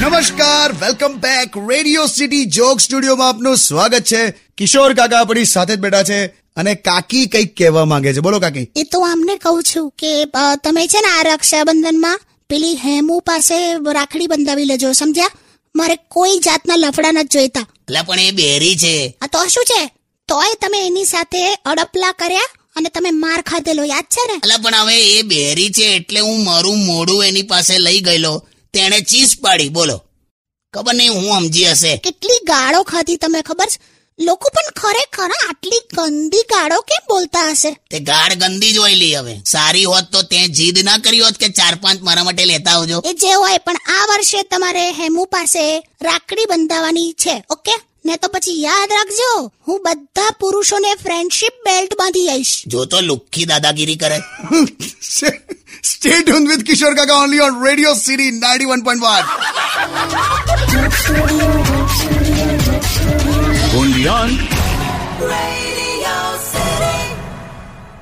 નમસ્કાર welcome back radio city joke સ્ટુડિયોમાં આપનું સ્વાગત છે. કિશોર કાકા આપણી સાથે જ બેઠા છે અને કાકી કંઈક કહેવા માંગે છે. બોલો કાકી. એ તો આમને કહું છું કે તમે છે ને આ રક્ષાબંધનમાં પેલી હેમુ પાસે રાખડી બંધાવી લેજો સમજ્યા? મારે કોઈ જાતના લફડા નથી જોઈતા. એટલે પણ એ બેરી છે. આ તો શું છે? તોય તમે એની સાથે અડપલા કર્યા? અને તમે માર ખાધેલો યાદ છે ને? એટલે પણ હવે એ બેરી છે એટલે હું મારું મોઢું એની પાસે લઈ ગયેલો. તેણે ચીસ પાડી બોલો. ખબર નહીં હું સમજી હશે. કેટલી ગાળો ખાધી તમે ખબર છે? લોકો પણ ખરેખર આટલી ગંદી ગાળો કેમ બોલતા હશે? તે ગાળ ગંદી જ હોયલી હવે. સારી હોત તો તે જીદ ના કરી હોત કે ચાર પાંચ મારા માટે લેતા આવજો. એ જે હોય પણ આ વર્ષે તમારે હેમુ પાસે રાખડી બંધાવવાની છે ઓકે? ને તો પછી યાદ રાખજો હું બધા પુરુષોને ફ્રેન્ડશિપ બેલ્ટ બાંધી આવીશ. જો તો લુખ્ખી દાદાગીરી કરે. Stay tune with Kishore Kaka only on radio city 91.1 only on Radio